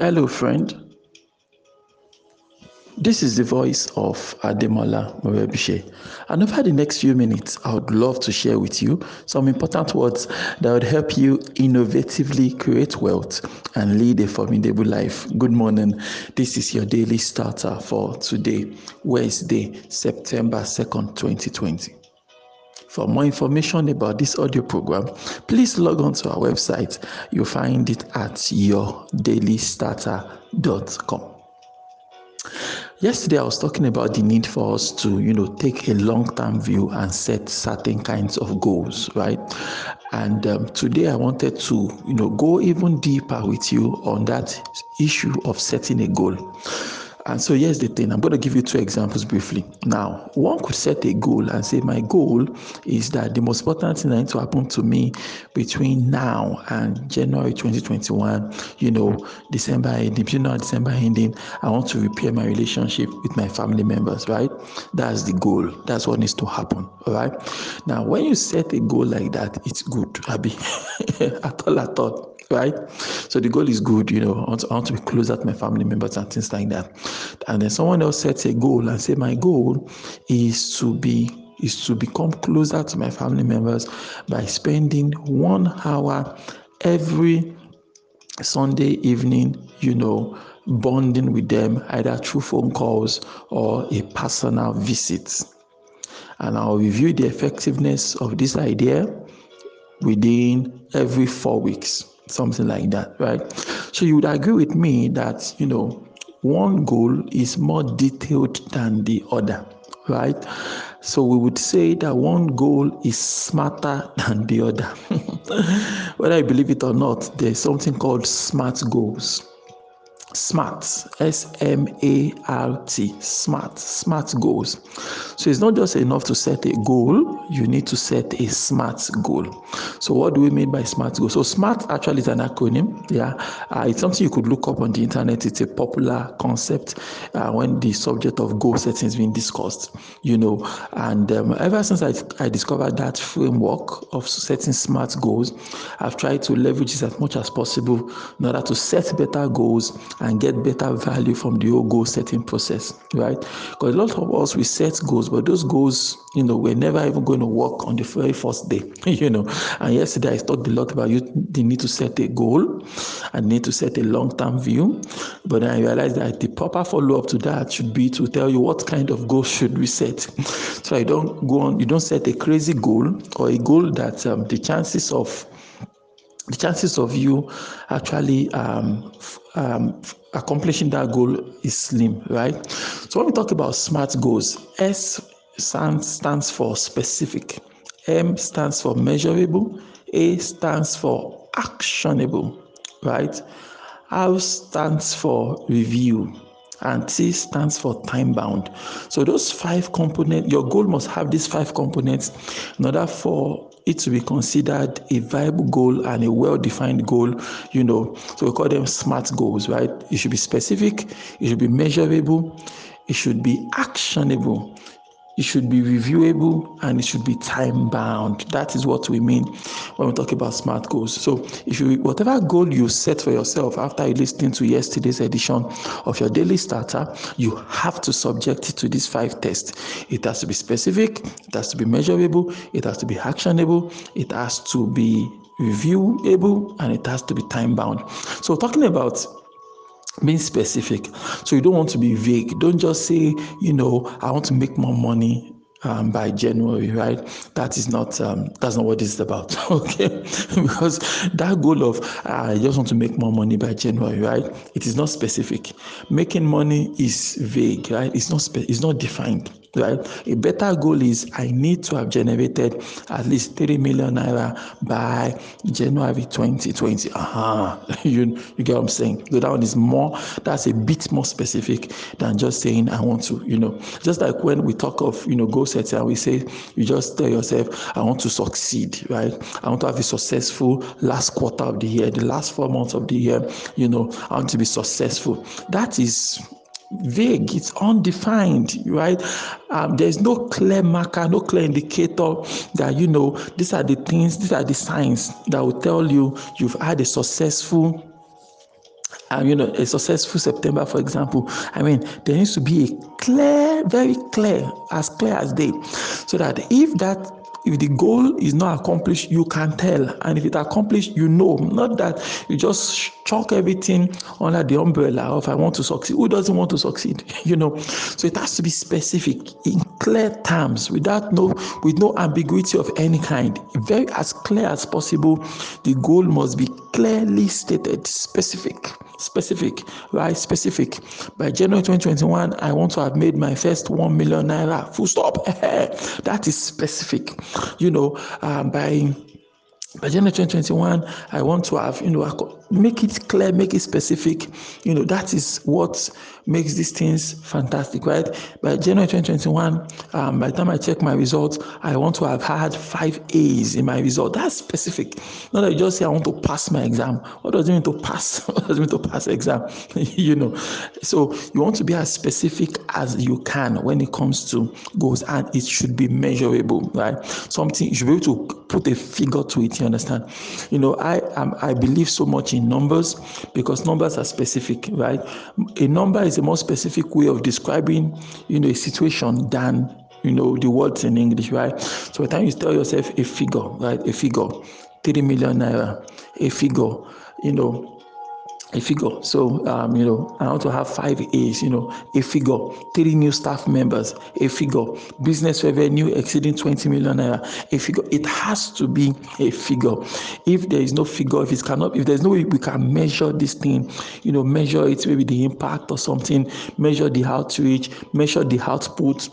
Hello, friend. This is the voice of Ademola Morebise. And over the next few minutes, I would love to share with you some important words that would help you innovatively create wealth and lead a formidable life. Good morning. This is your daily starter for today, Wednesday, September 2nd, 2020. For more information about this audio program, please log on to our website. You'll find it at yourdailystarter.com. Yesterday, I was talking about the need for us to, you know, take a long-term view and set certain kinds of goals, right? And um, today, I wanted to, you know, go even deeper with you on that issue of setting a goal. And so here's the thing I'm going to give you two examples briefly. Now, one could set a goal and say, My goal is that the most important thing that needs to happen to me between now and January 2021, you know, December ending, between now and December ending, I want to repair my relationship with my family members, right? That's the goal. That's what needs to happen, all right? Now, when you set a goal like that, it's good, Abby. at all, at all right? So the goal is good, you know, I want, to, I want to be closer to my family members and things like that. And then someone else sets a goal and say, my goal is to be is to become closer to my family members by spending one hour every Sunday evening, you know, bonding with them either through phone calls or a personal visit. And I'll review the effectiveness of this idea within every four weeks something like that, right? So you would agree with me that, you know, one goal is more detailed than the other, right? So we would say that one goal is smarter than the other. Whether you believe it or not, there's something called SMART goals. SMART, S M A R T, SMART, SMART goals. So it's not just enough to set a goal, you need to set a SMART goal. So, what do we mean by SMART goal? So, SMART actually is an acronym. Yeah, uh, it's something you could look up on the internet. It's a popular concept uh, when the subject of goal setting is being discussed, you know. And um, ever since I, I discovered that framework of setting SMART goals, I've tried to leverage it as much as possible in order to set better goals and get better value from the whole goal setting process, right? Because a lot of us we set goals, but those goals, you know, we're never even going to work on the very first day, you know. And yesterday I talked a lot about you the need to set a goal and need to set a long-term view. But then I realized that the proper follow-up to that should be to tell you what kind of goal should we set. So I don't go on, you don't set a crazy goal or a goal that um, the chances of the chances of you actually um, um, accomplishing that goal is slim, right? So when we talk about SMART goals, S stands for specific, M stands for measurable, A stands for actionable, right? R stands for review, and T stands for time bound. So those five components, your goal must have these five components in order for it to be considered a viable goal and a well-defined goal, you know. So we call them SMART goals, right? It should be specific, it should be measurable, it should be actionable, it should be reviewable and it should be time bound. That is what we mean when we talk about smart goals. So, if you whatever goal you set for yourself after listening to yesterday's edition of your daily starter, you have to subject it to these five tests. It has to be specific, it has to be measurable, it has to be actionable, it has to be reviewable, and it has to be time bound. So, talking about being specific. So you don't want to be vague. Don't just say, you know, I want to make more money um, by January, right? That is not um, that's not what this is about, okay? because that goal of uh, I just want to make more money by January, right? It is not specific. Making money is vague, right? It's not spe- it's not defined right? A better goal is I need to have generated at least 3 million naira by January 2020. Uh-huh. you, you get what I'm saying? So that one is more, that's a bit more specific than just saying I want to, you know. Just like when we talk of, you know, goal setting and we say you just tell yourself, I want to succeed, right? I want to have a successful last quarter of the year, the last four months of the year, you know, I want to be successful. That is vague, it's undefined, right? Um, there's no clear marker, no clear indicator that you know these are the things, these are the signs that will tell you you've had a successful um, you know, a successful September, for example, I mean, there needs to be a clear, very clear, as clear as day, so that if that if the goal is not accomplished you can tell. And if it accomplished you know. Not that you just chalk everything under the umbrella of i want to succeed. Who doesn't want to succeed? You know? So it has to be specific in clear terms without no with no ambiguity of any kind. Very as clear as possible the goal must be clearly stated specific specific right specific. By january 2021 i want to have made my first 1 million naira. Full stop. That is specific. You know um, by by January 2021, I want to have, you know, make it clear, make it specific. You know, that is what makes these things fantastic, right? By January 2021, um, by the time I check my results, I want to have had five A's in my result. That's specific. Not that you just say, I want to pass my exam. What does it mean to pass? what does it mean to pass exam? you know, so you want to be as specific as you can when it comes to goals, and it should be measurable, right? Something you should be able to put a figure to it you understand? You know i am i believe so much in numbers because numbers are specific right? A number is a more specific way of describing you know a situation than you know the words in english right? So by the time you tell yourself a figure right a figure 3 million naira a figure you know a figure. So, um, you know, I want to have five A's, you know, a figure, three new staff members, a figure, business revenue exceeding 20 million naira, a figure. It has to be a figure. If there is no figure, if it cannot, if there's no way we can measure this thing, you know, measure it, maybe the impact or something, measure the outreach, measure the output,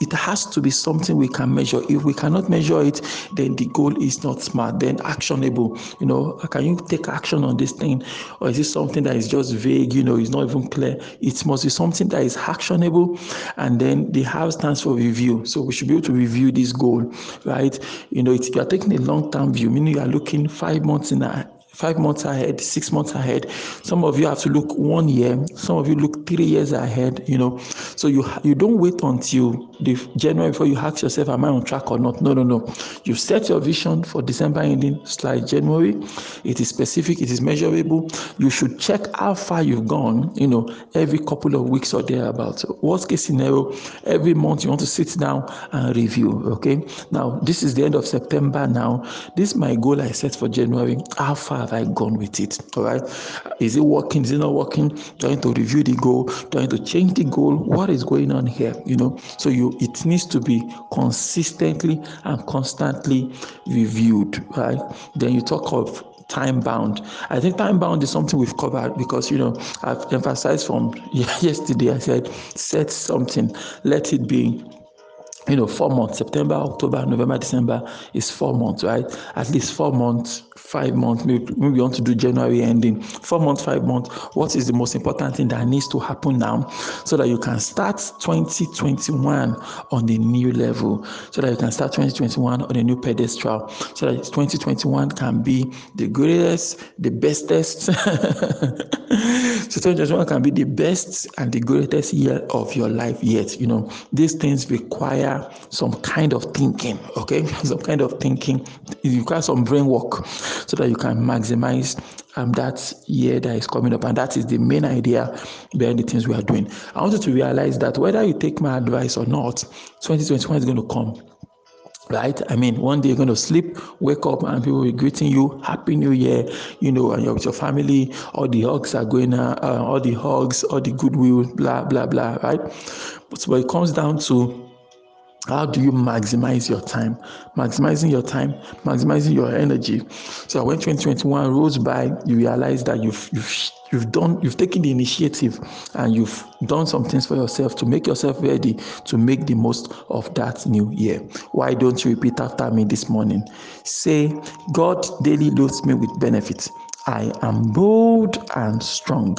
it has to be something we can measure. If we cannot measure it, then the goal is not smart, then actionable. You know, can you take action on this thing? Or is it something that is just vague, you know, it's not even clear? It must be something that is actionable. And then the house stands for review. So we should be able to review this goal, right? You know, it's, you are taking a long term view, meaning you are looking five months in a five months ahead, six months ahead. Some of you have to look one year. Some of you look three years ahead. You know, so you you don't wait until the January before you ask yourself, "Am I on track or not?" No, no, no. You set your vision for December ending slide January. It is specific. It is measurable. You should check how far you've gone. You know, every couple of weeks or thereabouts. Worst case scenario, every month you want to sit down and review. Okay. Now this is the end of September. Now this is my goal I set for January. How far have I gone with it? All right. Is it working? Is it not working? Trying to review the goal, trying to change the goal. What is going on here? You know, so you it needs to be consistently and constantly reviewed, right? Then you talk of time bound. I think time bound is something we've covered because you know I've emphasized from yesterday. I said set something, let it be you know, four months, September, October, November, December is four months, right? At least four months, five months, maybe, maybe we want to do January ending, four months, five months. What is the most important thing that needs to happen now so that you can start 2021 on the new level, so that you can start 2021 on a new pedestal, so that 2021 can be the greatest, the bestest. so 2021 can be the best and the greatest year of your life yet. You know, these things require some kind of thinking, okay? Some kind of thinking. It requires some brain work so that you can maximize um, that year that is coming up. And that is the main idea behind the things we are doing. I want you to realize that whether you take my advice or not, 2021 is going to come right? I mean, one day you're going to sleep, wake up, and people will be greeting you, Happy New Year, you know, and you're with your family. All the hugs are going, uh, all the hugs, all the goodwill, blah, blah, blah, right? But when it comes down to how do you maximize your time? Maximizing your time maximizing your energy. So when 2021 rolls by you realize that you've you've you've done you've taken the initiative and you've done some things for yourself to make yourself ready to make the most of that new year. Why don't you repeat after me this morning? Say god daily loads me with benefits. I am bold and strong